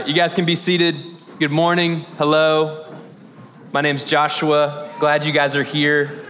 right, you guys can be seated. Good morning. Hello. My name's Joshua. Glad you guys are here.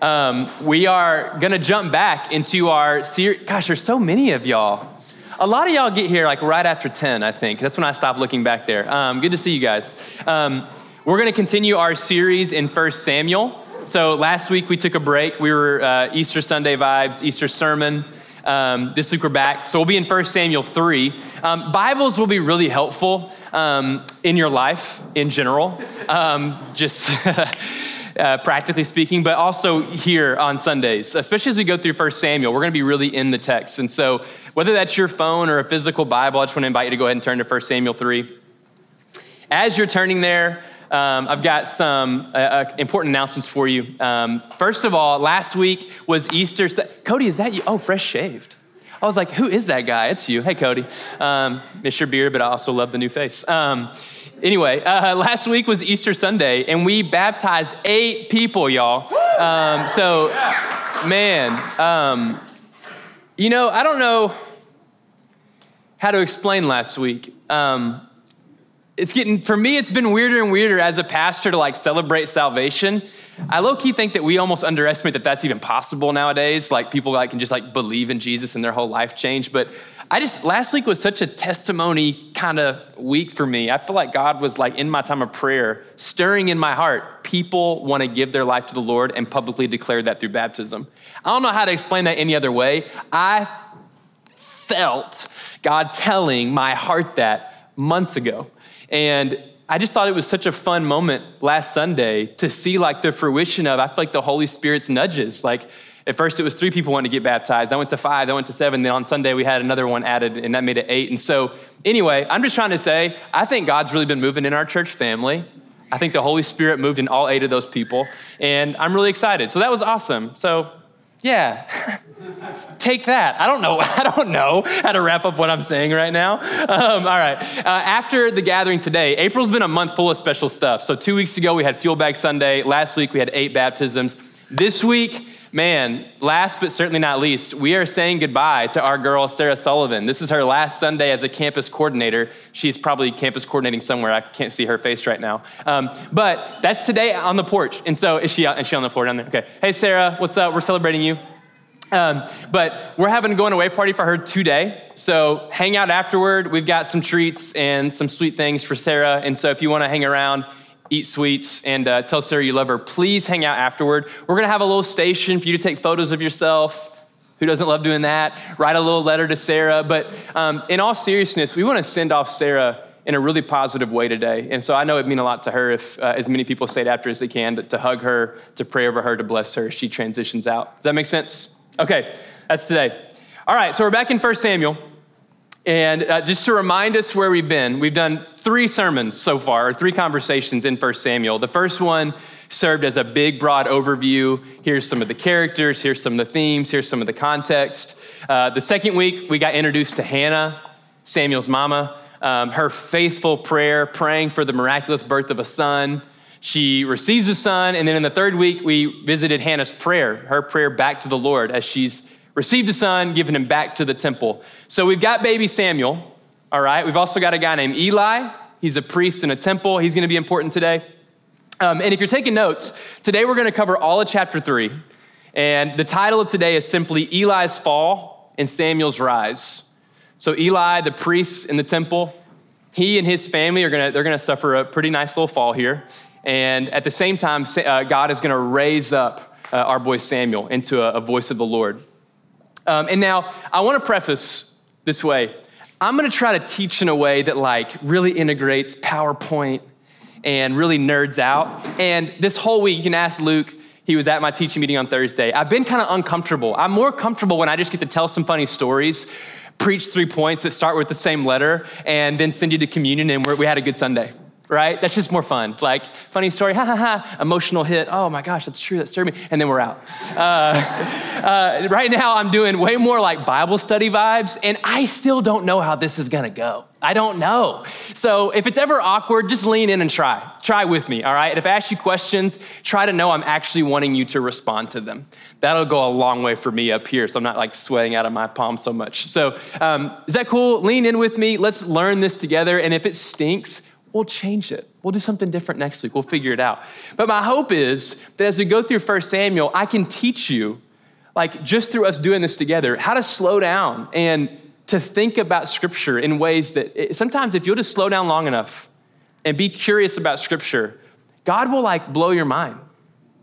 Um, we are going to jump back into our series. Gosh, there's so many of y'all. A lot of y'all get here like right after 10, I think. That's when I stopped looking back there. Um, good to see you guys. Um, we're going to continue our series in 1 Samuel. So last week we took a break. We were uh, Easter Sunday vibes, Easter sermon. Um, this week we're back. So we'll be in 1 Samuel 3. Um, Bibles will be really helpful um, in your life in general, um, just uh, practically speaking, but also here on Sundays, especially as we go through 1 Samuel. We're going to be really in the text. And so whether that's your phone or a physical Bible, I just want to invite you to go ahead and turn to 1 Samuel 3. As you're turning there, um, I've got some uh, uh, important announcements for you. Um, first of all, last week was Easter. Cody, is that you? Oh, fresh shaved. I was like, who is that guy? It's you. Hey, Cody. Um, miss your beard, but I also love the new face. Um, anyway, uh, last week was Easter Sunday, and we baptized eight people, y'all. Um, so, man, um, you know, I don't know how to explain last week. Um, it's getting for me it's been weirder and weirder as a pastor to like celebrate salvation. I low-key think that we almost underestimate that that's even possible nowadays. Like people like can just like believe in jesus and their whole life change. But i just last week was such a testimony kind of week for me. I feel like god was like in my time of prayer stirring in my heart people want to give their life to the lord and publicly declare that through baptism. I don't know how to explain that any other way. I felt god telling my heart that months ago and I just thought it was such a fun moment last Sunday to see like the fruition of, I feel like the Holy Spirit's nudges. Like at first it was three people wanting to get baptized. I went to five, I went to seven. Then on Sunday we had another one added and that made it eight. And so anyway, I'm just trying to say, I think God's really been moving in our church family. I think the Holy Spirit moved in all eight of those people. And I'm really excited. So that was awesome. So yeah. Take that. I don't know. I don't know how to wrap up what I'm saying right now. Um, all right. Uh, after the gathering today, April's been a month full of special stuff. So two weeks ago we had Fuel Bag Sunday. Last week we had eight baptisms. This week, man, last but certainly not least, we are saying goodbye to our girl Sarah Sullivan. This is her last Sunday as a campus coordinator. She's probably campus coordinating somewhere. I can't see her face right now. Um, but that's today on the porch. And so is she? Is she on the floor down there? Okay. Hey Sarah, what's up? We're celebrating you. Um, but we're having a going away party for her today. So hang out afterward. We've got some treats and some sweet things for Sarah. And so if you want to hang around, eat sweets, and uh, tell Sarah you love her, please hang out afterward. We're going to have a little station for you to take photos of yourself. Who doesn't love doing that? Write a little letter to Sarah. But um, in all seriousness, we want to send off Sarah in a really positive way today. And so I know it'd mean a lot to her if uh, as many people stayed after as they can to, to hug her, to pray over her, to bless her as she transitions out. Does that make sense? Okay, that's today. All right, so we're back in 1 Samuel. And uh, just to remind us where we've been, we've done three sermons so far, or three conversations in 1 Samuel. The first one served as a big, broad overview. Here's some of the characters, here's some of the themes, here's some of the context. Uh, the second week, we got introduced to Hannah, Samuel's mama, um, her faithful prayer, praying for the miraculous birth of a son. She receives a son, and then in the third week, we visited Hannah's prayer, her prayer back to the Lord as she's received a son, given him back to the temple. So we've got baby Samuel, all right? We've also got a guy named Eli. He's a priest in a temple. He's going to be important today. Um, and if you're taking notes, today we're going to cover all of chapter three. And the title of today is simply Eli's Fall and Samuel's Rise. So Eli, the priest in the temple, he and his family are going to, they're to suffer a pretty nice little fall here. And at the same time, uh, God is going to raise up uh, our boy Samuel into a, a voice of the Lord. Um, and now I want to preface this way. I'm going to try to teach in a way that like really integrates PowerPoint and really nerds out. And this whole week, you can ask Luke. He was at my teaching meeting on Thursday. I've been kind of uncomfortable. I'm more comfortable when I just get to tell some funny stories, preach three points that start with the same letter, and then send you to communion, and we had a good Sunday right? That's just more fun. Like, funny story, ha ha ha, emotional hit. Oh my gosh, that's true, that stirred me. And then we're out. Uh, uh, right now, I'm doing way more like Bible study vibes, and I still don't know how this is gonna go. I don't know. So if it's ever awkward, just lean in and try. Try with me, all right? And if I ask you questions, try to know I'm actually wanting you to respond to them. That'll go a long way for me up here, so I'm not like sweating out of my palms so much. So um, is that cool? Lean in with me. Let's learn this together. And if it stinks, we'll change it. We'll do something different next week. We'll figure it out. But my hope is that as we go through 1 Samuel, I can teach you, like just through us doing this together, how to slow down and to think about Scripture in ways that it, sometimes, if you'll just slow down long enough and be curious about Scripture, God will like blow your mind.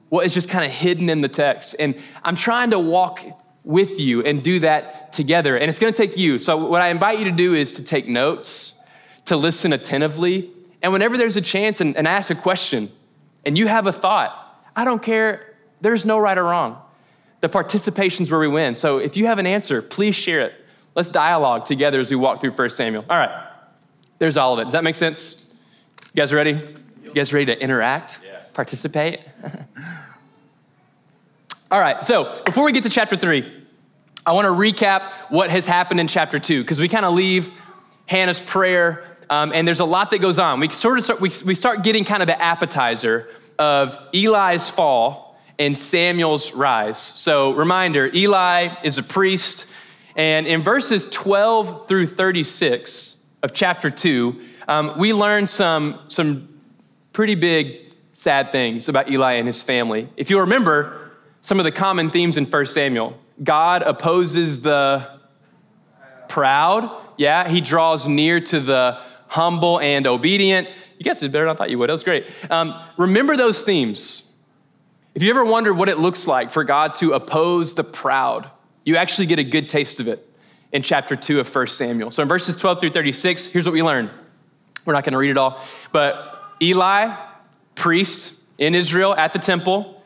What is just kind of hidden in the text. And I'm trying to walk with you and do that together. And it's going to take you. So, what I invite you to do is to take notes, to listen attentively. And whenever there's a chance and, and ask a question and you have a thought, I don't care. There's no right or wrong. The participation's where we win. So, if you have an answer, please share it. Let's dialogue together as we walk through 1 Samuel. All right, there's all of it. Does that make sense? You guys ready? You guys ready to interact, yeah. participate? all right, so before we get to chapter three, I want to recap what has happened in chapter two because we kind of leave Hannah's prayer, um, and there's a lot that goes on. We sort of start, we, we start getting kind of the appetizer of Eli's fall and Samuel's rise. So, reminder Eli is a priest. And in verses 12 through 36 of chapter 2, um, we learn some, some pretty big, sad things about Eli and his family. If you remember some of the common themes in 1 Samuel, God opposes the proud. Yeah, he draws near to the humble and obedient. You guys did better than I thought you would. That was great. Um, remember those themes. If you ever wondered what it looks like for God to oppose the proud, you actually get a good taste of it in chapter 2 of 1 Samuel. So in verses 12 through 36, here's what we learn. We're not going to read it all, but Eli, priest in Israel at the temple,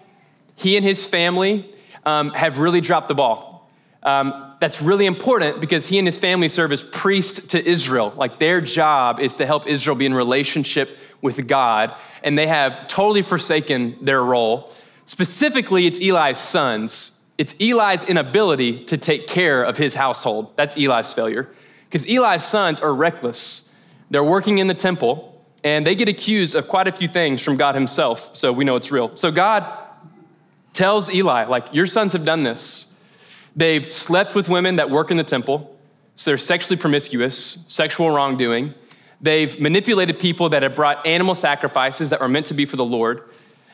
he and his family um, have really dropped the ball. Um, that's really important because he and his family serve as priest to Israel. Like their job is to help Israel be in relationship with God, and they have totally forsaken their role. Specifically, it's Eli's sons it's Eli's inability to take care of his household. That's Eli's failure. Because Eli's sons are reckless. They're working in the temple, and they get accused of quite a few things from God himself, so we know it's real. So God tells Eli, like, your sons have done this. They've slept with women that work in the temple, so they're sexually promiscuous, sexual wrongdoing. They've manipulated people that have brought animal sacrifices that were meant to be for the Lord.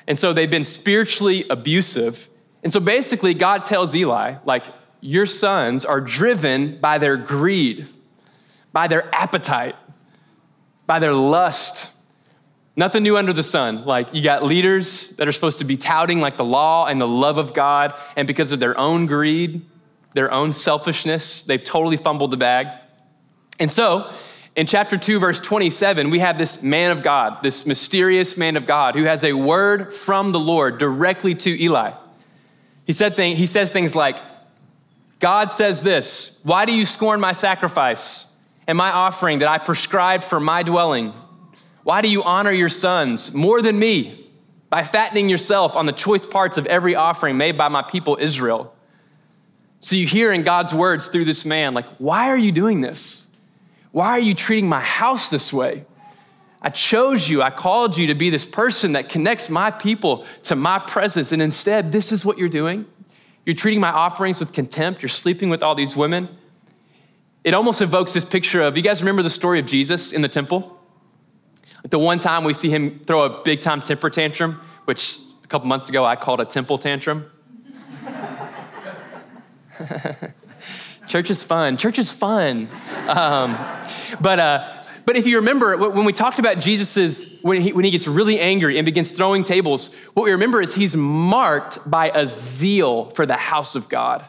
And so they've been spiritually abusive and so basically, God tells Eli, like, your sons are driven by their greed, by their appetite, by their lust. Nothing new under the sun. Like, you got leaders that are supposed to be touting, like, the law and the love of God, and because of their own greed, their own selfishness, they've totally fumbled the bag. And so, in chapter 2, verse 27, we have this man of God, this mysterious man of God, who has a word from the Lord directly to Eli. He, said thing, he says things like, God says this Why do you scorn my sacrifice and my offering that I prescribed for my dwelling? Why do you honor your sons more than me by fattening yourself on the choice parts of every offering made by my people Israel? So you hear in God's words through this man, like, why are you doing this? Why are you treating my house this way? I chose you. I called you to be this person that connects my people to my presence. And instead, this is what you're doing. You're treating my offerings with contempt. You're sleeping with all these women. It almost evokes this picture of you guys remember the story of Jesus in the temple? The one time we see him throw a big time temper tantrum, which a couple months ago I called a temple tantrum. Church is fun. Church is fun. Um, but uh, but if you remember, when we talked about Jesus's, when he, when he gets really angry and begins throwing tables, what we remember is he's marked by a zeal for the house of God.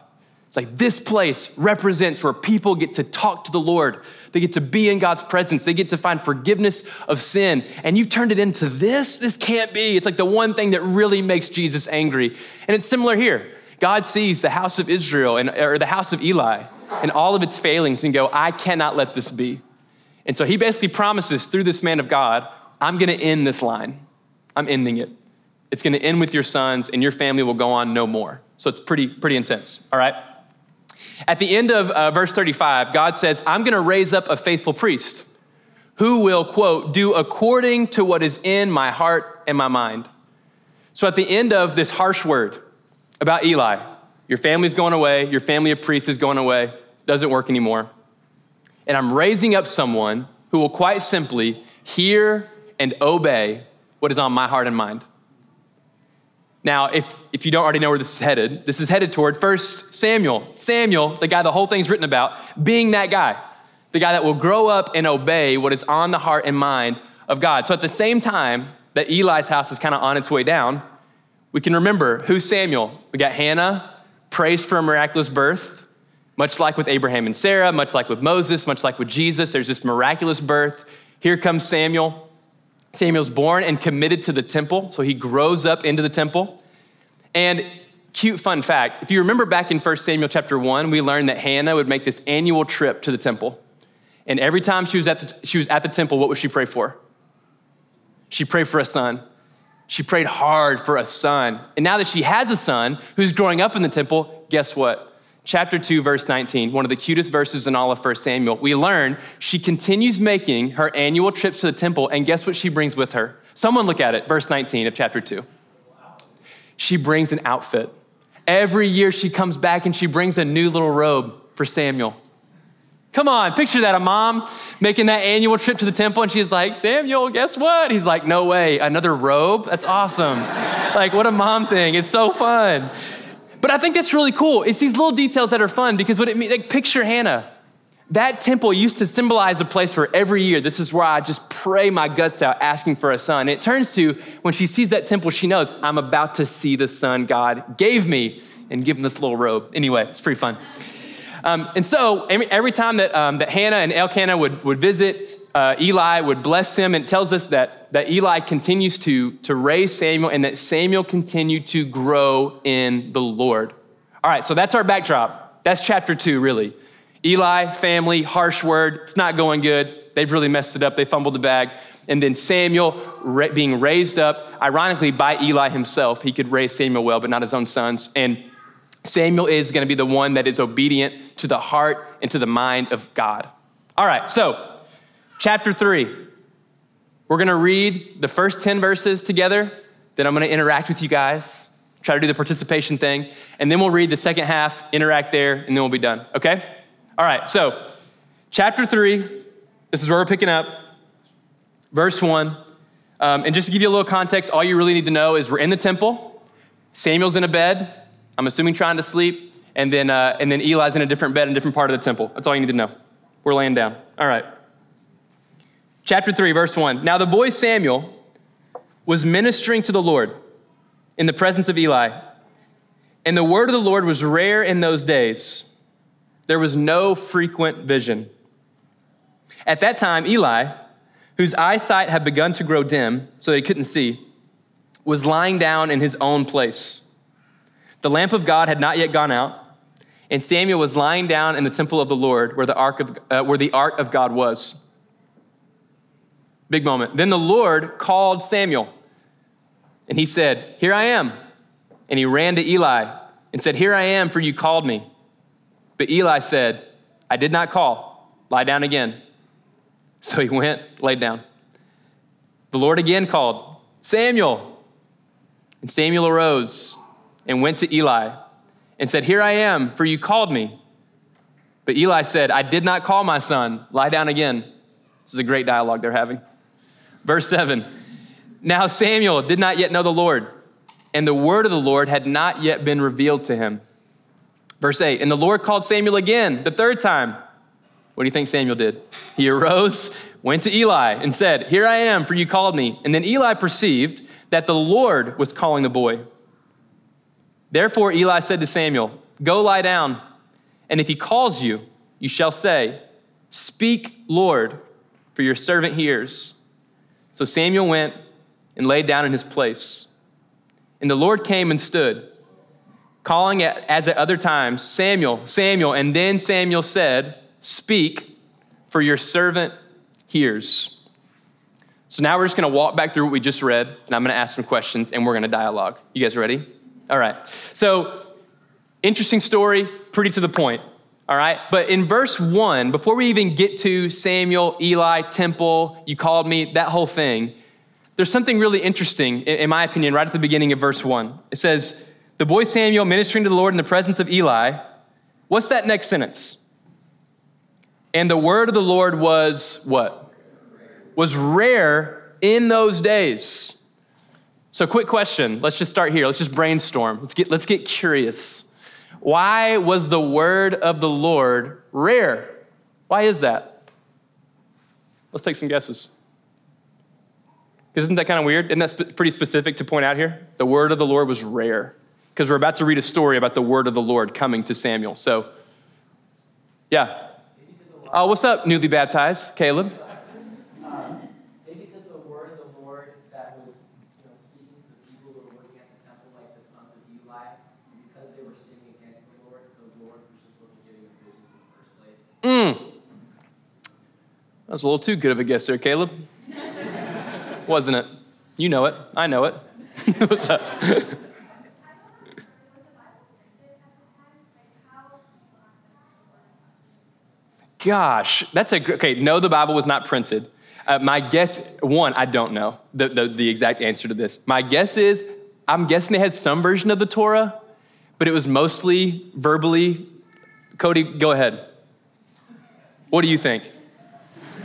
It's like this place represents where people get to talk to the Lord. They get to be in God's presence. They get to find forgiveness of sin. And you've turned it into this? This can't be. It's like the one thing that really makes Jesus angry. And it's similar here. God sees the house of Israel and, or the house of Eli and all of its failings and go, I cannot let this be. And so he basically promises through this man of God, I'm going to end this line. I'm ending it. It's going to end with your sons, and your family will go on no more. So it's pretty, pretty intense. All right? At the end of uh, verse 35, God says, I'm going to raise up a faithful priest who will, quote, do according to what is in my heart and my mind. So at the end of this harsh word about Eli, your family's going away, your family of priests is going away, it doesn't work anymore. And I'm raising up someone who will quite simply hear and obey what is on my heart and mind. Now, if, if you don't already know where this is headed, this is headed toward first Samuel. Samuel, the guy the whole thing's written about, being that guy, the guy that will grow up and obey what is on the heart and mind of God. So at the same time that Eli's house is kind of on its way down, we can remember who's Samuel. We got Hannah, praised for a miraculous birth, much like with Abraham and Sarah, much like with Moses, much like with Jesus. There's this miraculous birth. Here comes Samuel. Samuel's born and committed to the temple, so he grows up into the temple. And cute fun fact if you remember back in 1 Samuel chapter 1, we learned that Hannah would make this annual trip to the temple. And every time she was at the, she was at the temple, what would she pray for? She prayed for a son. She prayed hard for a son. And now that she has a son who's growing up in the temple, guess what? Chapter 2, verse 19, one of the cutest verses in all of 1 Samuel, we learn she continues making her annual trips to the temple, and guess what she brings with her? Someone look at it, verse 19 of chapter 2. She brings an outfit. Every year she comes back and she brings a new little robe for Samuel. Come on, picture that a mom making that annual trip to the temple, and she's like, Samuel, guess what? He's like, No way, another robe? That's awesome. like, what a mom thing. It's so fun. But I think that's really cool. It's these little details that are fun because what it means, like picture Hannah. That temple used to symbolize a place where every year, this is where I just pray my guts out asking for a son. It turns to when she sees that temple, she knows I'm about to see the son God gave me and give him this little robe. Anyway, it's pretty fun. Um, and so every, every time that, um, that Hannah and Elkanah would, would visit, uh, Eli would bless him and tells us that, that Eli continues to, to raise Samuel and that Samuel continued to grow in the Lord. All right, so that's our backdrop. That's chapter two, really. Eli, family, harsh word, it's not going good. They've really messed it up. They fumbled the bag. And then Samuel being raised up, ironically, by Eli himself. He could raise Samuel well, but not his own sons. And Samuel is going to be the one that is obedient to the heart and to the mind of God. All right, so chapter 3. We're going to read the first 10 verses together. Then I'm going to interact with you guys, try to do the participation thing. And then we'll read the second half, interact there, and then we'll be done. Okay? All right, so chapter 3, this is where we're picking up. Verse 1. Um, and just to give you a little context, all you really need to know is we're in the temple. Samuel's in a bed. I'm assuming trying to sleep. And then, uh, and then Eli's in a different bed in a different part of the temple. That's all you need to know. We're laying down. All right. Chapter 3, verse 1. Now the boy Samuel was ministering to the Lord in the presence of Eli. And the word of the Lord was rare in those days. There was no frequent vision. At that time, Eli, whose eyesight had begun to grow dim so he couldn't see, was lying down in his own place. The lamp of God had not yet gone out, and Samuel was lying down in the temple of the Lord where the ark of, uh, where the ark of God was. Big moment. Then the Lord called Samuel, and he said, Here I am. And he ran to Eli and said, Here I am, for you called me. But Eli said, I did not call. Lie down again. So he went, laid down. The Lord again called, Samuel. And Samuel arose and went to Eli and said, Here I am, for you called me. But Eli said, I did not call my son. Lie down again. This is a great dialogue they're having. Verse 7 Now Samuel did not yet know the Lord, and the word of the Lord had not yet been revealed to him. Verse 8 And the Lord called Samuel again, the third time. What do you think Samuel did? He arose, went to Eli, and said, Here I am, for you called me. And then Eli perceived that the Lord was calling the boy. Therefore, Eli said to Samuel, Go lie down, and if he calls you, you shall say, Speak, Lord, for your servant hears. So Samuel went and laid down in his place. And the Lord came and stood, calling at, as at other times, Samuel, Samuel. And then Samuel said, Speak, for your servant hears. So now we're just going to walk back through what we just read, and I'm going to ask some questions, and we're going to dialogue. You guys ready? All right. So, interesting story, pretty to the point. All right. But in verse one, before we even get to Samuel, Eli, temple, you called me, that whole thing, there's something really interesting, in my opinion, right at the beginning of verse one. It says, The boy Samuel ministering to the Lord in the presence of Eli. What's that next sentence? And the word of the Lord was what? Was rare in those days. So, quick question. Let's just start here. Let's just brainstorm. Let's get, let's get curious. Why was the word of the Lord rare? Why is that? Let's take some guesses. Isn't that kind of weird? Isn't that sp- pretty specific to point out here? The word of the Lord was rare. Because we're about to read a story about the word of the Lord coming to Samuel. So, yeah. Oh, what's up, newly baptized? Caleb? Maybe because the word of the Lord that was you know, speaking to the people who were working at the temple, like the sons of Eli, because they were sinning against the Lord, the Lord just wasn't giving them visions in the first place. Mm. That was a little too good of a guess there, Caleb. Wasn't it? You know it. I know it. What's? Gosh, that's a okay. No, the Bible was not printed. Uh, my guess, one, I don't know the, the, the exact answer to this. My guess is, I'm guessing they had some version of the Torah, but it was mostly verbally. Cody, go ahead. What do you think?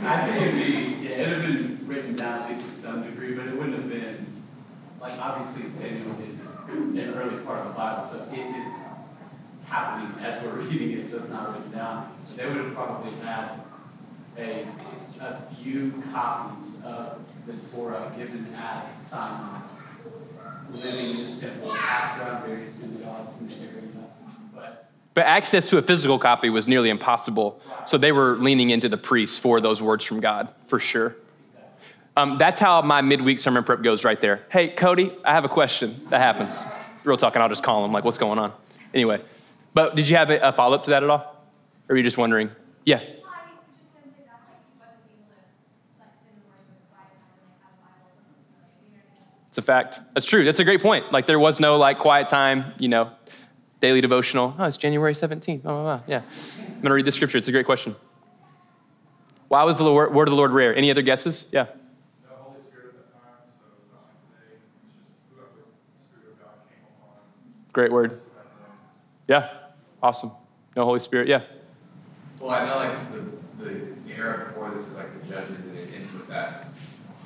I think it'd be, yeah, it'd have been written down at least to some degree, but it wouldn't have been, like, obviously Samuel is an early part of the Bible, so it is happening as we're reading it, so it's not written down. So they would have probably had a, a few copies of the Torah given at Sinai, living in the temple, passed around various synagogues in the area, but access to a physical copy was nearly impossible. So they were leaning into the priests for those words from God, for sure. Um, that's how my midweek sermon prep goes right there. Hey, Cody, I have a question. That happens. Real talk, and I'll just call him, like, what's going on? Anyway, but did you have a, follow up to that at all? Or are you just wondering? Yeah. It's a fact. That's true. That's a great point. Like, there was no, like, quiet time, you know, daily devotional. Oh, it's January 17th. Oh, wow. Yeah. I'm going to read the scripture. It's a great question. Why was the Lord, word of the Lord rare? Any other guesses? Yeah. the Holy Spirit at that time, so not like just whoever the Spirit of God came upon. Great word. Yeah. Awesome. No Holy Spirit. Yeah. Well, I know like the, the, the era before this is like the judges, and it ends with that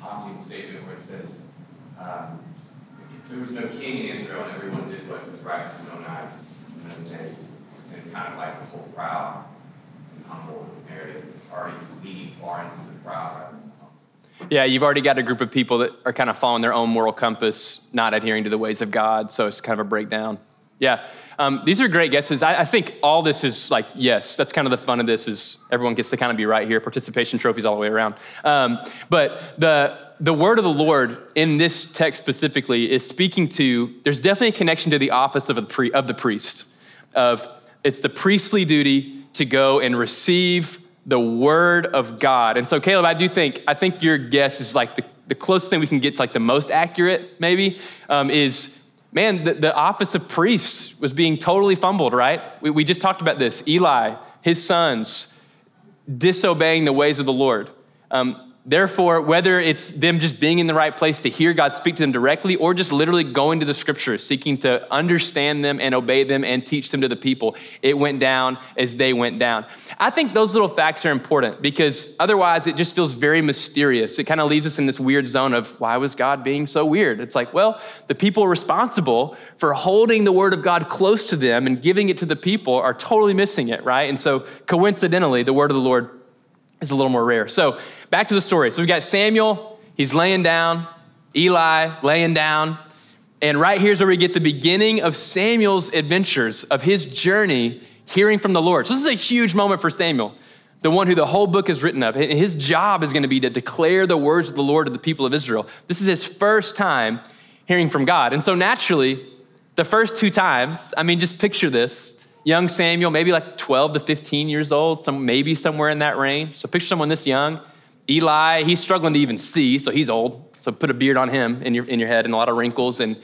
haunting statement where it says, um, there was no king in Israel, and everyone did what was right in his own eyes. And it's kind of like the whole proud and humble is already leading far into the proud. Yeah, you've already got a group of people that are kind of following their own moral compass, not adhering to the ways of God. So it's kind of a breakdown. Yeah, um, these are great guesses. I, I think all this is like, yes, that's kind of the fun of this is everyone gets to kind of be right here. Participation trophies all the way around. Um, but the the word of the Lord in this text specifically is speaking to. There's definitely a connection to the office of the pri- of the priest. Of it's the priestly duty to go and receive the word of God. And so, Caleb, I do think, I think your guess is like the, the closest thing we can get to like the most accurate, maybe, um, is man, the, the office of priest was being totally fumbled, right? We, we just talked about this. Eli, his sons, disobeying the ways of the Lord. Um, Therefore, whether it's them just being in the right place to hear God speak to them directly or just literally going to the scriptures, seeking to understand them and obey them and teach them to the people, it went down as they went down. I think those little facts are important because otherwise it just feels very mysterious. It kind of leaves us in this weird zone of why was God being so weird? It's like, well, the people responsible for holding the word of God close to them and giving it to the people are totally missing it, right? And so coincidentally, the word of the Lord is a little more rare. So back to the story. So we've got Samuel, he's laying down, Eli laying down. And right here's where we get the beginning of Samuel's adventures, of his journey hearing from the Lord. So this is a huge moment for Samuel, the one who the whole book is written of. His job is going to be to declare the words of the Lord to the people of Israel. This is his first time hearing from God. And so naturally, the first two times, I mean, just picture this young Samuel, maybe like 12 to 15 years old, some, maybe somewhere in that range. So picture someone this young. Eli, he's struggling to even see, so he's old. So put a beard on him in your, in your head and a lot of wrinkles, and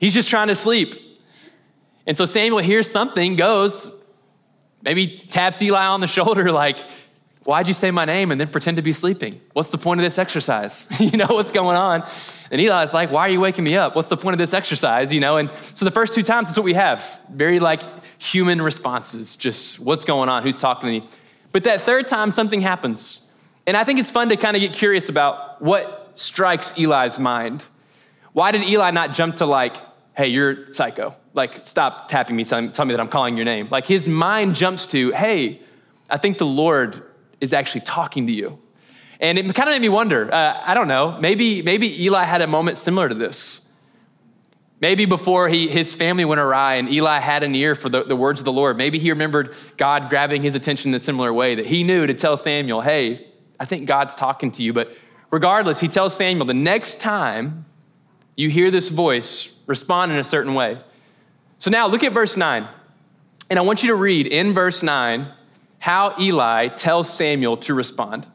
he's just trying to sleep. And so Samuel hears something, goes, Maybe taps Eli on the shoulder, like, why'd you say my name and then pretend to be sleeping? What's the point of this exercise? you know what's going on? And Eli's like, why are you waking me up? What's the point of this exercise? You know, and so the first two times, that's what we have. Very like human responses, just what's going on? Who's talking to me? But that third time, something happens. And I think it's fun to kind of get curious about what strikes Eli's mind. Why did Eli not jump to like, hey, you're psycho? Like, stop tapping me, tell, me that I'm calling your name. Like, his mind jumps to, hey, I think the Lord is actually talking to you. And it kind of made me wonder. Uh, I don't know. Maybe maybe Eli had a moment similar to this. Maybe before he, his family went awry and Eli had an ear for the, the words of the Lord, maybe he remembered God grabbing his attention in a similar way that he knew to tell Samuel, hey, I think God's talking to you. But regardless, he tells Samuel, the next time you hear this voice, respond in a certain way. So now look at verse 9. And I want you to read in verse 9 how Eli tells Samuel to respond.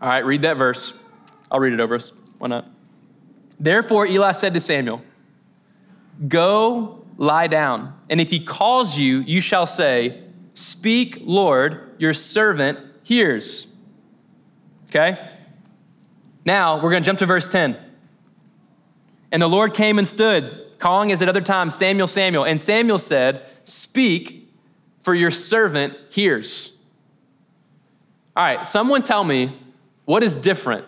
All right, read that verse. I'll read it over us. Why not? Therefore, Eli said to Samuel, Go lie down, and if he calls you, you shall say, Speak, Lord, your servant hears. Okay? Now, we're going to jump to verse 10. And the Lord came and stood, calling as at other times, Samuel, Samuel. And Samuel said, Speak, for your servant hears. All right, someone tell me what is different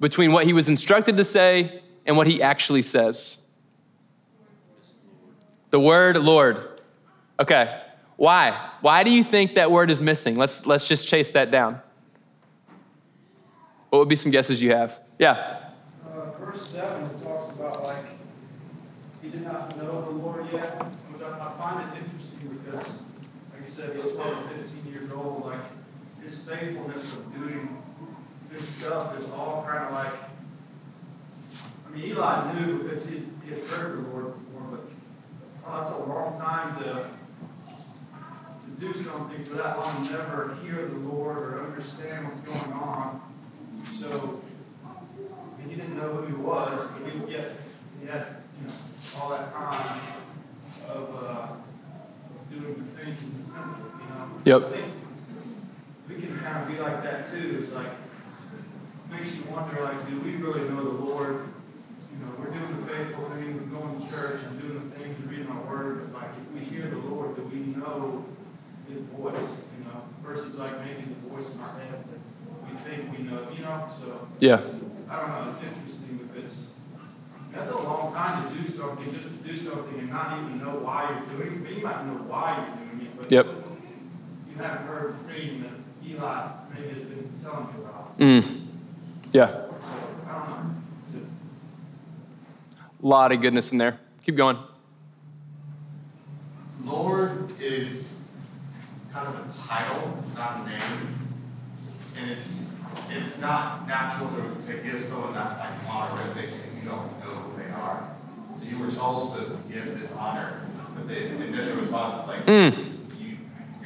between what he was instructed to say and what he actually says? The word Lord. Okay. Why? Why do you think that word is missing? Let's, let's just chase that down. What would be some guesses you have? Yeah. Uh, verse 7, it talks about like he did not know the Lord yet, which I, I find it interesting because, like you said, he's 12 or 15 years old. Like his faithfulness of doing this stuff is all kind of like, I mean, Eli knew because he, he had heard the Lord before, but oh, that's a long time to to do something for that long, and never hear the Lord or understand what's going on. So, I mean, he didn't know who he was, but he, yet he had, you know, all that time of uh, doing the things in the temple, you know. Yep. I think we can kind of be like that too. It's like makes you wonder, like, do we really know the Lord? You know, we're doing the faithful thing, we're going to church and doing the things, reading our word, but like, if we hear the Lord, do we know His voice? You know, versus like maybe the voice in our head that we think we know. You know, so Yeah. I don't know. It's interesting because that's a long time to do something, just to do something and not even know why you're doing it. But you might know why you're doing it, but Yep. you haven't heard the thing that Eli maybe had been telling you about. Mm. Yeah. So I don't know. A lot of goodness in there. Keep going. Lord is kind of a title, not a name. And it's it's not natural to, to give someone that like honorific if you don't know who they are. So you were told to give this honor, but the initial response is like, Mm. you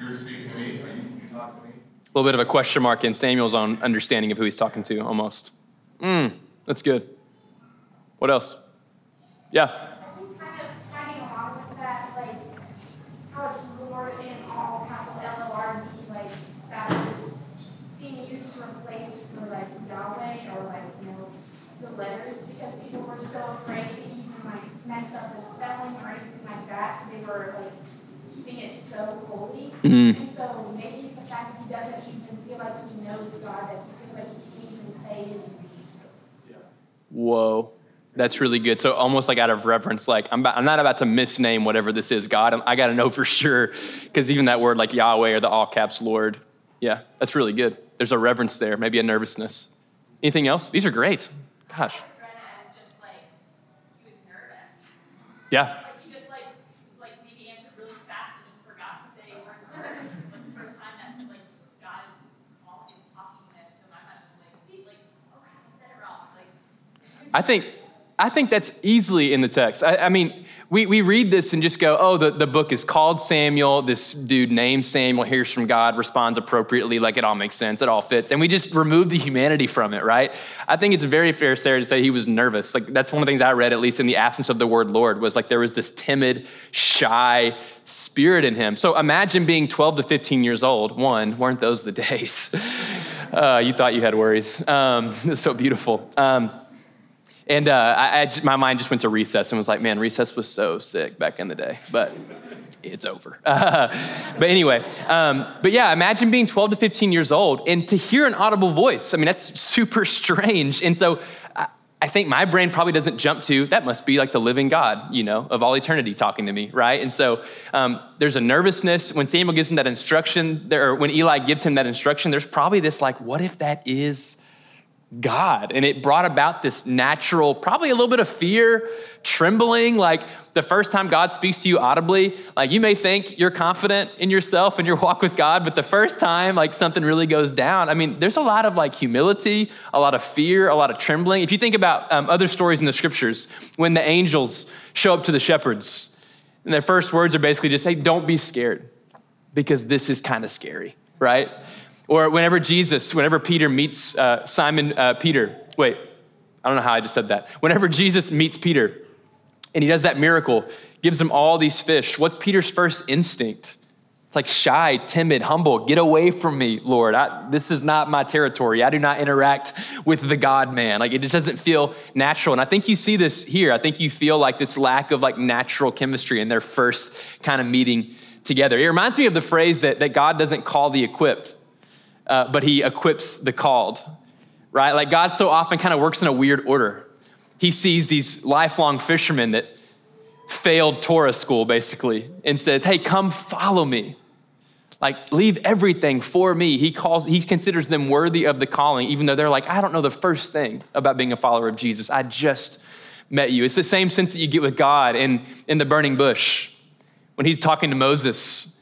you're speaking to me, are you, you talking to me? A little bit of a question mark in Samuel's own understanding of who he's talking to, almost. Mm, that's good. What else? Yeah. I think kind of tagging along with that, like, how it's Lord in all capital L O R D, like, that is being used to replace for like Yahweh or like, you know, the letters, because people were so afraid to even like mess up the spelling or anything like that, so they were like keeping it so holy. Mm. And so maybe the fact that he doesn't even feel like he knows God, that he feels like he can't even say his name. Whoa. That's really good. So almost like out of reverence, like I'm, about, I'm not about to misname whatever this is, God. I'm, I got to know for sure, because even that word like Yahweh or the all caps Lord, yeah, that's really good. There's a reverence there, maybe a nervousness. Anything else? These are great. Gosh, yeah, Like he just like like maybe answered really fast and just forgot to say a word. like the first time that like God is all is talking to him, so my mind was like, speak like, oh, crap, I said it wrong. Like I think I think that's easily in the text. I, I, mean, we, we read this and just go, oh, the, the book is called Samuel. This dude named Samuel hears from God, responds appropriately, like it all makes sense, it all fits. And we just remove the humanity from it, right? I think it's very fair, Sarah, to say he was nervous. Like that's one of the things I read, at least in the absence of the word Lord, was like there was this timid, shy spirit in him. So imagine being 12 to 15 years old. One, weren't those the days? Uh, you thought you had worries. Um, so beautiful. Um, and uh, I, I, my mind just went to recess and was like, man, recess was so sick back in the day, but it's over. But anyway, um, but yeah, imagine being 12 to 15 years old and to hear an audible voice. I mean, that's super strange. And so I, I think my brain probably doesn't jump to that must be like the living God, you know, of all eternity talking to me, right? And so um, there's a nervousness when Samuel gives him that instruction, there, or when Eli gives him that instruction. There's probably this like, what if that is God. And it brought about this natural, probably a little bit of fear, trembling. Like the first time God speaks to you audibly, like you may think you're confident in yourself and your walk with God, but the first time like something really goes down, I mean, there's a lot of like humility, a lot of fear, a lot of trembling. If you think about um, other stories in the scriptures, when the angels show up to the shepherds, and their first words are basically just, hey, don't be scared because this is kind of scary, right? Or whenever Jesus, whenever Peter meets uh, Simon uh, Peter, wait, I don't know how I just said that. Whenever Jesus meets Peter and he does that miracle, gives him all these fish, what's Peter's first instinct? It's like shy, timid, humble. Get away from me, Lord. I, this is not my territory. I do not interact with the God man. Like it just doesn't feel natural. And I think you see this here. I think you feel like this lack of like natural chemistry in their first kind of meeting together. It reminds me of the phrase that, that God doesn't call the equipped uh, but he equips the called, right? Like God so often kind of works in a weird order. He sees these lifelong fishermen that failed Torah school, basically, and says, Hey, come follow me. Like, leave everything for me. He calls, he considers them worthy of the calling, even though they're like, I don't know the first thing about being a follower of Jesus. I just met you. It's the same sense that you get with God in, in the burning bush when he's talking to Moses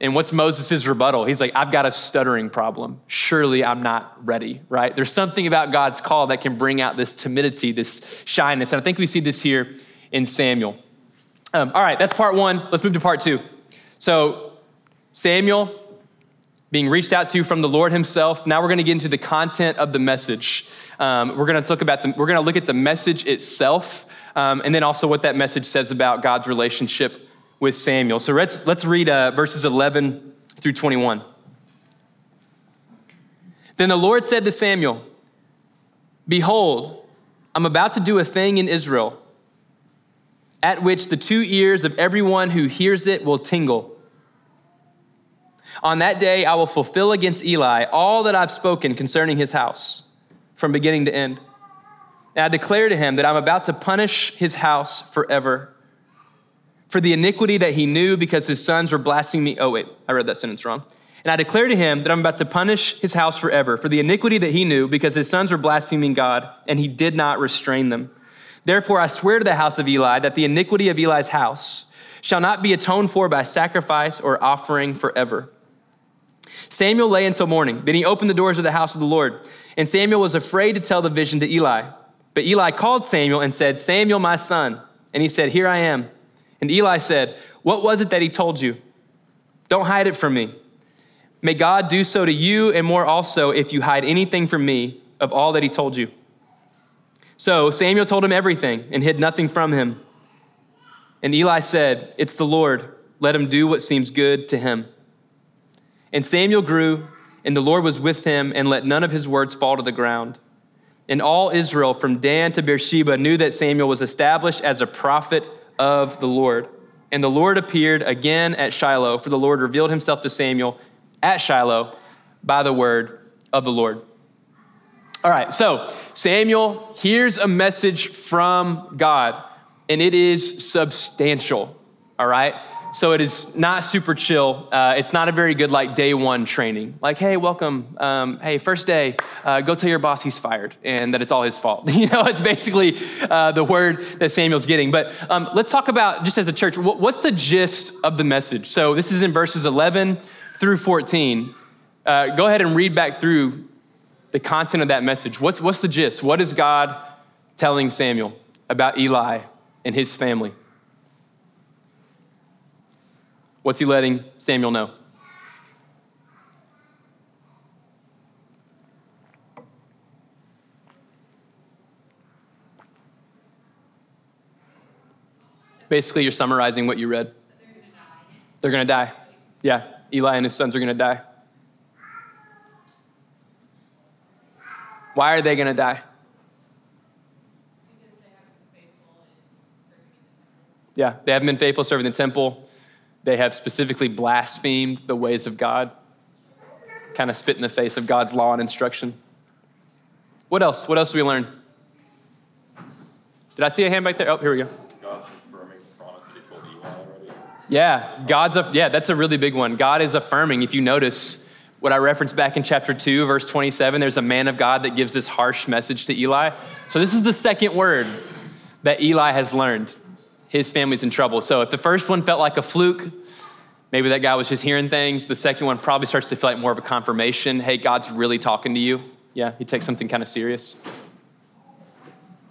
and what's Moses' rebuttal? He's like, I've got a stuttering problem. Surely I'm not ready, right? There's something about God's call that can bring out this timidity, this shyness. And I think we see this here in Samuel. Um, all right, that's part one. Let's move to part two. So, Samuel being reached out to from the Lord himself. Now we're going to get into the content of the message. Um, we're going to look about the, we're going to look at the message itself, um, and then also what that message says about God's relationship with Samuel. So let's, let's read uh, verses 11 through 21. Then the Lord said to Samuel, Behold, I'm about to do a thing in Israel at which the two ears of everyone who hears it will tingle. On that day, I will fulfill against Eli all that I've spoken concerning his house from beginning to end. And I declare to him that I'm about to punish his house forever for the iniquity that he knew because his sons were blaspheming me. Oh, wait, I read that sentence wrong. And I declare to him that I'm about to punish his house forever for the iniquity that he knew because his sons were blaspheming God and he did not restrain them. Therefore, I swear to the house of Eli that the iniquity of Eli's house shall not be atoned for by sacrifice or offering forever. Samuel lay until morning. Then he opened the doors of the house of the Lord. And Samuel was afraid to tell the vision to Eli. But Eli called Samuel and said, Samuel, my son. And he said, Here I am. And Eli said, What was it that he told you? Don't hide it from me. May God do so to you and more also if you hide anything from me of all that he told you. So Samuel told him everything and hid nothing from him. And Eli said, It's the Lord. Let him do what seems good to him. And Samuel grew, and the Lord was with him, and let none of his words fall to the ground. And all Israel, from Dan to Beersheba, knew that Samuel was established as a prophet of the Lord. And the Lord appeared again at Shiloh, for the Lord revealed himself to Samuel at Shiloh by the word of the Lord. All right, so Samuel hears a message from God, and it is substantial. All right? So it is not super chill. Uh, it's not a very good like day one training. Like, hey, welcome. Um, hey, first day. Uh, go tell your boss he's fired and that it's all his fault. you know, it's basically uh, the word that Samuel's getting. But um, let's talk about just as a church. What's the gist of the message? So this is in verses 11 through 14. Uh, go ahead and read back through the content of that message. What's what's the gist? What is God telling Samuel? about Eli and his family? What's he letting Samuel know? Basically, you're summarizing what you read. They're going to die. Yeah, Eli and his sons are going to die. Why are they going to die? Yeah, they haven't been faithful serving the temple. They have specifically blasphemed the ways of God, kind of spit in the face of God's law and instruction. What else? What else do we learn? Did I see a hand back there? Oh, here we go. God's confirming the promise that he told Eli already. Yeah, God's a, yeah, that's a really big one. God is affirming. If you notice what I referenced back in chapter 2, verse 27, there's a man of God that gives this harsh message to Eli. So this is the second word that Eli has learned. His family's in trouble. So if the first one felt like a fluke, maybe that guy was just hearing things. The second one probably starts to feel like more of a confirmation. Hey, God's really talking to you. Yeah, he takes something kind of serious.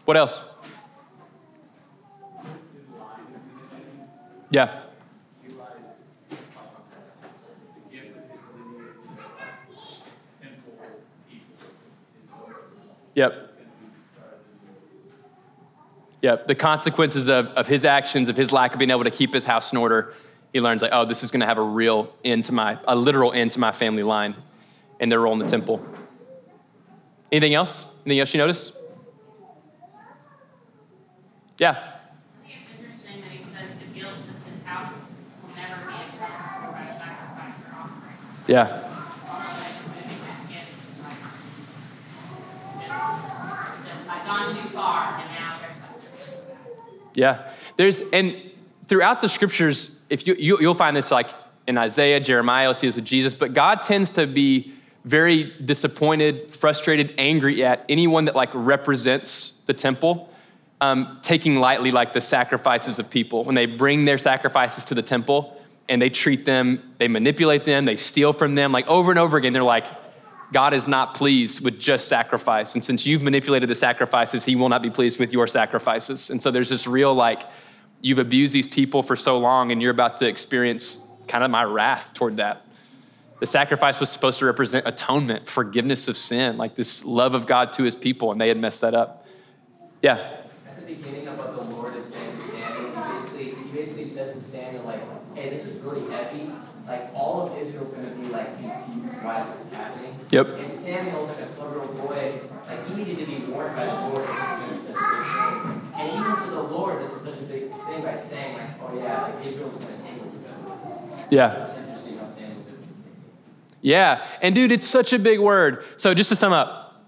What else? Yeah. Eli's, the gift of his lineage, temple people is over. Yep. It's going to be the start of the Yep. The consequences of, of his actions, of his lack of being able to keep his house in order, he learns like, oh, this is going to have a real end to my, a literal end to my family line and their role in the temple. Anything else? Anything else you notice? Yeah. I think it's interesting that he says the guilt of his house will never be atoned by sacrifice or offering. Yeah. Almost like moving that gift, like, just, I've gone too far, Yeah. There's, and throughout the scriptures, if you, you, you'll find this like in Isaiah, Jeremiah, you'll see this with Jesus, but God tends to be very disappointed, frustrated, angry at anyone that like represents the temple, um, taking lightly like the sacrifices of people. When they bring their sacrifices to the temple and they treat them, they manipulate them, they steal from them, like over and over again, they're like, God is not pleased with just sacrifice. And since you've manipulated the sacrifices, he will not be pleased with your sacrifices. And so there's this real like, you've abused these people for so long and you're about to experience kind of my wrath toward that. The sacrifice was supposed to represent atonement, forgiveness of sin, like this love of God to his people, and they had messed that up. Yeah. At the beginning of what the Lord is saying to Samuel, he basically he basically says to Samuel like, "Hey, this is really heavy. Like all of Israel's going to be like confused why this is happening." Yep. And Samuel's like a twelve-year-old boy. Like he needed to be warned by the Lord this is such a big thing. And even to the Lord. This is such a big thing by saying like, "Oh yeah, like Israel's going to tangle because of this." Yeah. It's interesting how Samuel's able to take it. Yeah. And dude, it's such a big word. So just to sum up,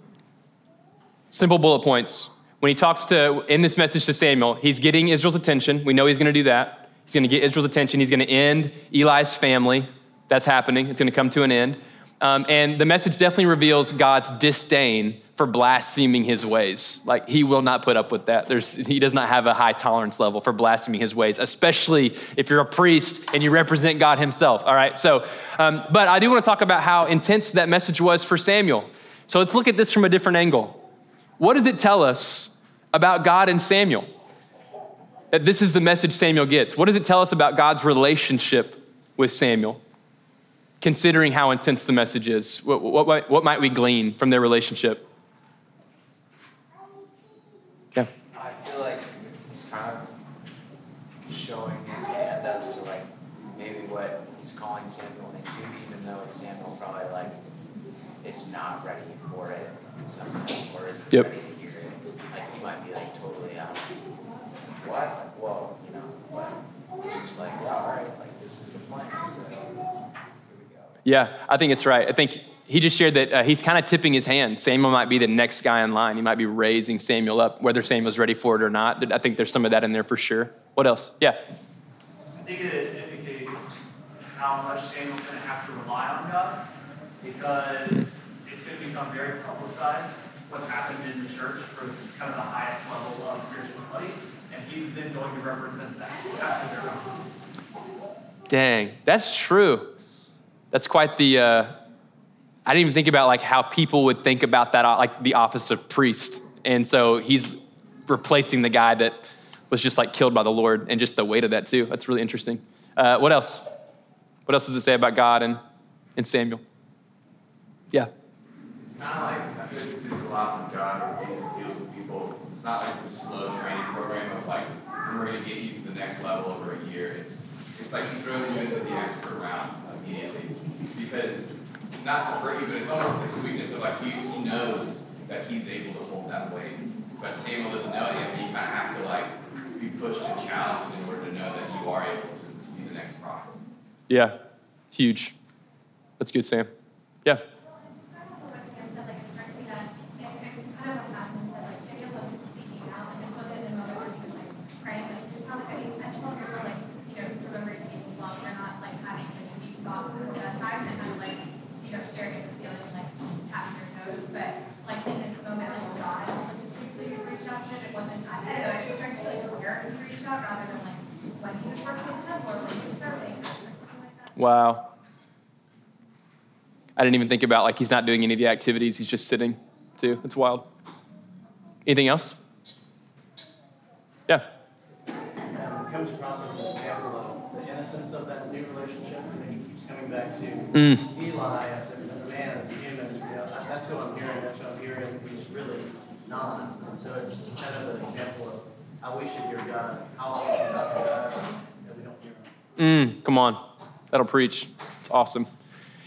simple bullet points. When he talks to, in this message to Samuel, he's getting Israel's attention. We know he's going to do that. He's going to get Israel's attention. He's going to end Eli's family. That's happening. It's going to come to an end. Um, and the message definitely reveals God's disdain for blaspheming his ways. Like he will not put up with that. There's, he does not have a high tolerance level for blaspheming his ways, especially if you're a priest and you represent God himself. All right. So, um, but I do want to talk about how intense that message was for Samuel. So let's look at this from a different angle. What does it tell us about God and Samuel? That this is the message Samuel gets. What does it tell us about God's relationship with Samuel? Considering how intense the message is, what, what, what might we glean from their relationship? Yeah. I feel like he's kind of showing his hand as to like maybe what he's calling Samuel into, even though Samuel probably like is not ready for it in some sense, or isn't Yep. ready to hear it. Like he might be like totally out. What? Like, whoa, you know, but he's just like, yeah, all right, like this is the plan. So here we go. Yeah, I think it's right. I think he just shared that uh, he's kind of tipping his hand. Samuel might be the next guy in line. He might be raising Samuel up, whether Samuel's ready for it or not. I think there's some of that in there for sure. What else? Yeah. I think it indicates how much Samuel's going to have to rely on God because it's going to become very publicized what happened in the church for kind of the highest level of spirituality, and he's then going to represent that after they're gone. Dang, that's true. That's quite the. Uh, I didn't even think about like how people would think about that, uh, like the office of priest. And so he's replacing the guy that was just like killed by the Lord and just the weight of that too. That's really interesting. Uh, what else? What else does it say about God and, and Samuel? Yeah. It's kind of like, I feel like this is a lot with God, where he just deals with people. It's not like this slow training program of like, we're gonna get you to the next level over a year. It's, it's like he throws you into the expert round Because, not for you, but it's almost the sweetness of like, he, he knows that he's able to hold that weight. But Samuel doesn't know it yet, you kind of have to like, be pushed and challenged in order to know that you are able to be the next prophet. Yeah. Huge. That's good, Sam. Yeah. Wow. I didn't even think about like he's not doing any of the activities, he's just sitting too. It's wild. Anything else? Yeah. Um, comes across as an example of the innocence of that new relationship, and he keeps coming back to Mm. Eli as a, as a man, as a human. You know, that's what I'm hearing. That's what I'm hearing. He's really not, and so it's kind of an example of how we should hear God, how often He's talking to us that we don't hear Him. Mm, come on. That'll preach. It's awesome.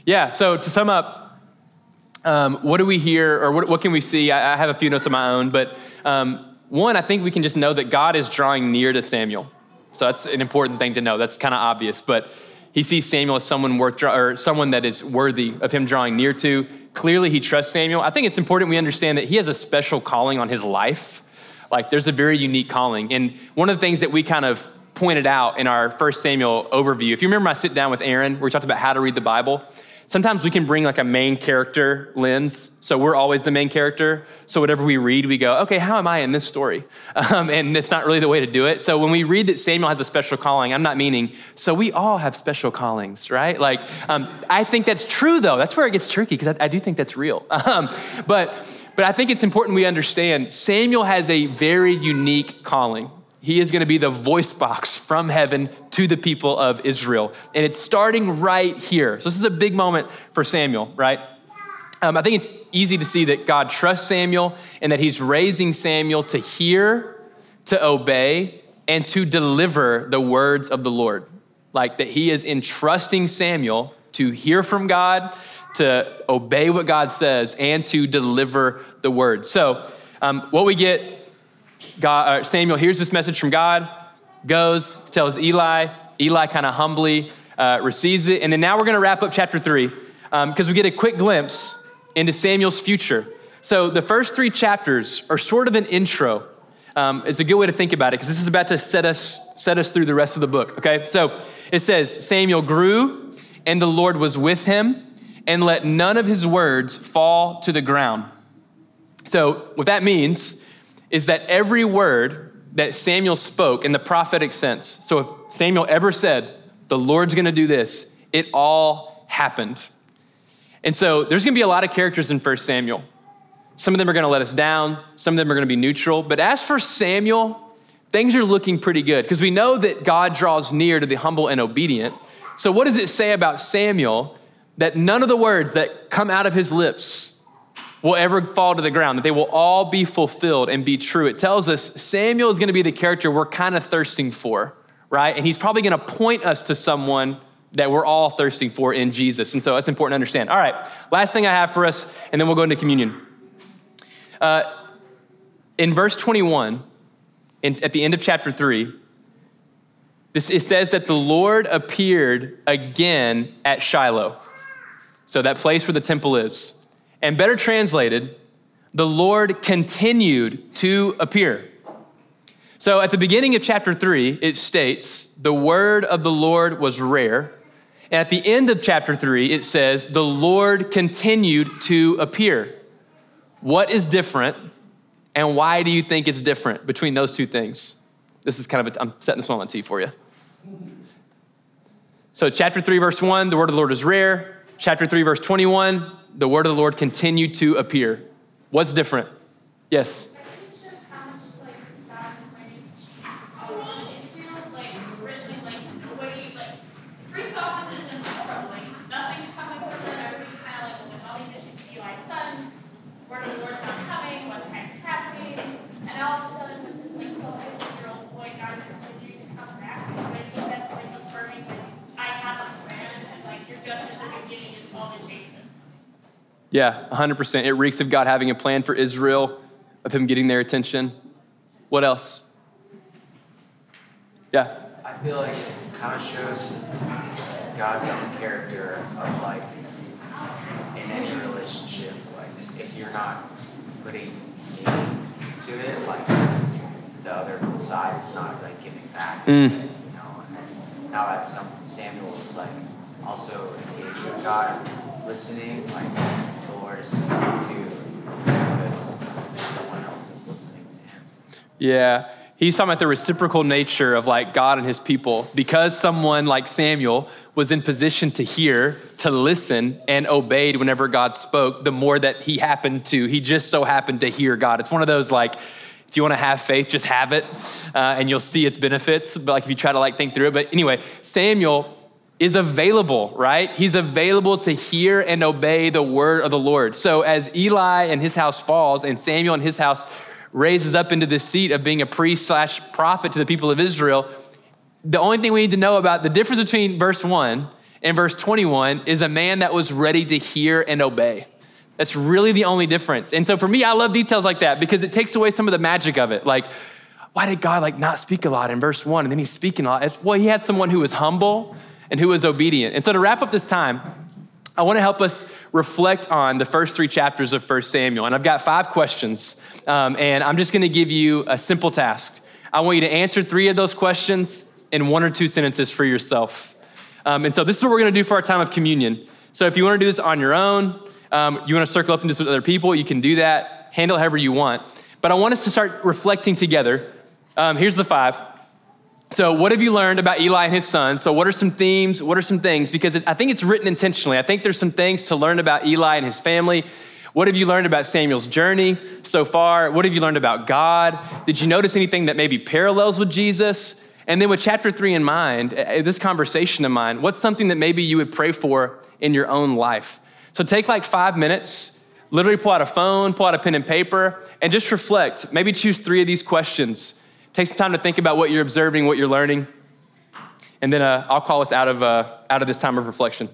Yeah, so to sum up, um, what do we hear or what, what can we see? I, I have a few notes of my own, but um, one, I think we can just know that God is drawing near to Samuel. So that's an important thing to know. That's kind of obvious, but he sees Samuel as someone worth or someone that is worthy of him drawing near to. Clearly, he trusts Samuel. I think it's important we understand that he has a special calling on his life. Like, there's a very unique calling. And one of the things that we kind of pointed out in our first Samuel overview, if you remember my sit down with Aaron, where we talked about how to read the Bible, sometimes we can bring like a main character lens. So we're always the main character. So whatever we read, we go, okay, how am I in this story? Um, and it's not really the way to do it. So when we read that Samuel has a special calling, I'm not meaning, so we all have special callings, right? Like, um, I think that's true though. That's where it gets tricky because I, I, do think that's real. Um, but, but I think it's important we understand Samuel has a very unique calling. He is going to be the voice box from heaven to the people of Israel. And it's starting right here. So, this is a big moment for Samuel, right? Um, I think it's easy to see that God trusts Samuel and that he's raising Samuel to hear, to obey, and to deliver the words of the Lord. Like that he is entrusting Samuel to hear from God, to obey what God says, and to deliver the word. So, um, what we get God, uh, Samuel hears this message from God, goes, tells Eli. Eli kind of humbly uh, receives it. And then now we're going to wrap up chapter three because um, we get a quick glimpse into Samuel's future. So the first three chapters are sort of an intro. Um, it's a good way to think about it because this is about to set us, set us through the rest of the book, okay? So it says Samuel grew, and the Lord was with him, and let none of his words fall to the ground. So what that means is that every word that Samuel spoke in the prophetic sense, so if Samuel ever said, the Lord's gonna do this, it all happened. And so there's gonna be a lot of characters in 1 Samuel. Some of them are gonna let us down, some of them are gonna be neutral. But as for Samuel, things are looking pretty good because we know that God draws near to the humble and obedient. So, what does it say about Samuel that none of the words that come out of his lips will ever fall to the ground, that they will all be fulfilled and be true. It tells us Samuel is going to be the character we're kind of thirsting for, right? And he's probably going to point us to someone that we're all thirsting for in Jesus. And so that's important to understand. All right, last thing I have for us, and then we'll go into communion. Uh, in verse 21, in, at the end of chapter 3, this, it says that the Lord appeared again at Shiloh. So that place where the temple is. And better translated, the Lord continued to appear. So at the beginning of chapter three, it states, the word of the Lord was rare. And at the end of chapter three, it says, the Lord continued to appear. What is different, and why do you think it's different between those two things? This is kind of, I'm setting this one on T for you. So, chapter 3, verse 1, the word of the Lord is rare. Chapter 3, verse 21, the word of the Lord continued to appear. What's different? Yes. I think it shows how much like Yeah, 100%. It reeks of God having a plan for Israel, of Him getting their attention. What else? Yeah. I feel like it kind of shows God's own character of like in any relationship, like if you're not putting into it, like the other side is not like giving back, Mm. you know. And then now that some Samuel is like also engaged with God, listening, like too, because someone else is listening to him. Yeah. He's talking about the reciprocal nature of like God and his people. Because someone like Samuel was in position to hear, to listen, and obeyed whenever God spoke, the more that he happened to, he just so happened to hear God. It's one of those like, if you want to have faith, just have it, uh, and you'll see its benefits. But like if you try to like think through it. But anyway, Samuel is available, right? He's available to hear and obey the word of the Lord. So as Eli and his house falls, and Samuel and his house raises up into the seat of being a priest slash prophet to the people of Israel, the only thing we need to know about the difference between verse 1 and verse 21 is a man that was ready to hear and obey. That's really the only difference. And so for me, I love details like that because it takes away some of the magic of it. Like, why did God like not speak a lot in verse 1 and then he's speaking a lot? Well, he had someone who was humble and who was obedient. And so to wrap up this time, I want to help us reflect on the first three chapters of 1 Samuel. And I've got five questions, um, and I'm just going to give you a simple task. I want you to answer three of those questions in one or two sentences for yourself. Um, and so this is what we're going to do for our time of communion. So if you want to do this on your own, um, you want to circle up and into some other people, you can do that. Handle however you want. But I want us to start reflecting together. Um, here's the five. So, what have you learned about Eli and his son? So, what are some themes? What are some things? Because it, I think it's written intentionally. I think there's some things to learn about Eli and his family. What have you learned about Samuel's journey so far? What have you learned about God? Did you notice anything that maybe parallels with Jesus? And then, with chapter three in mind, uh, this conversation in mind, what's something that maybe you would pray for in your own life? So, take like five minutes, literally pull out a phone, pull out a pen and paper, and just reflect. Maybe choose three of these questions. Take some time to think about what you're observing, what you're learning, and then uh, I'll call us out of, uh, out of this time of reflection.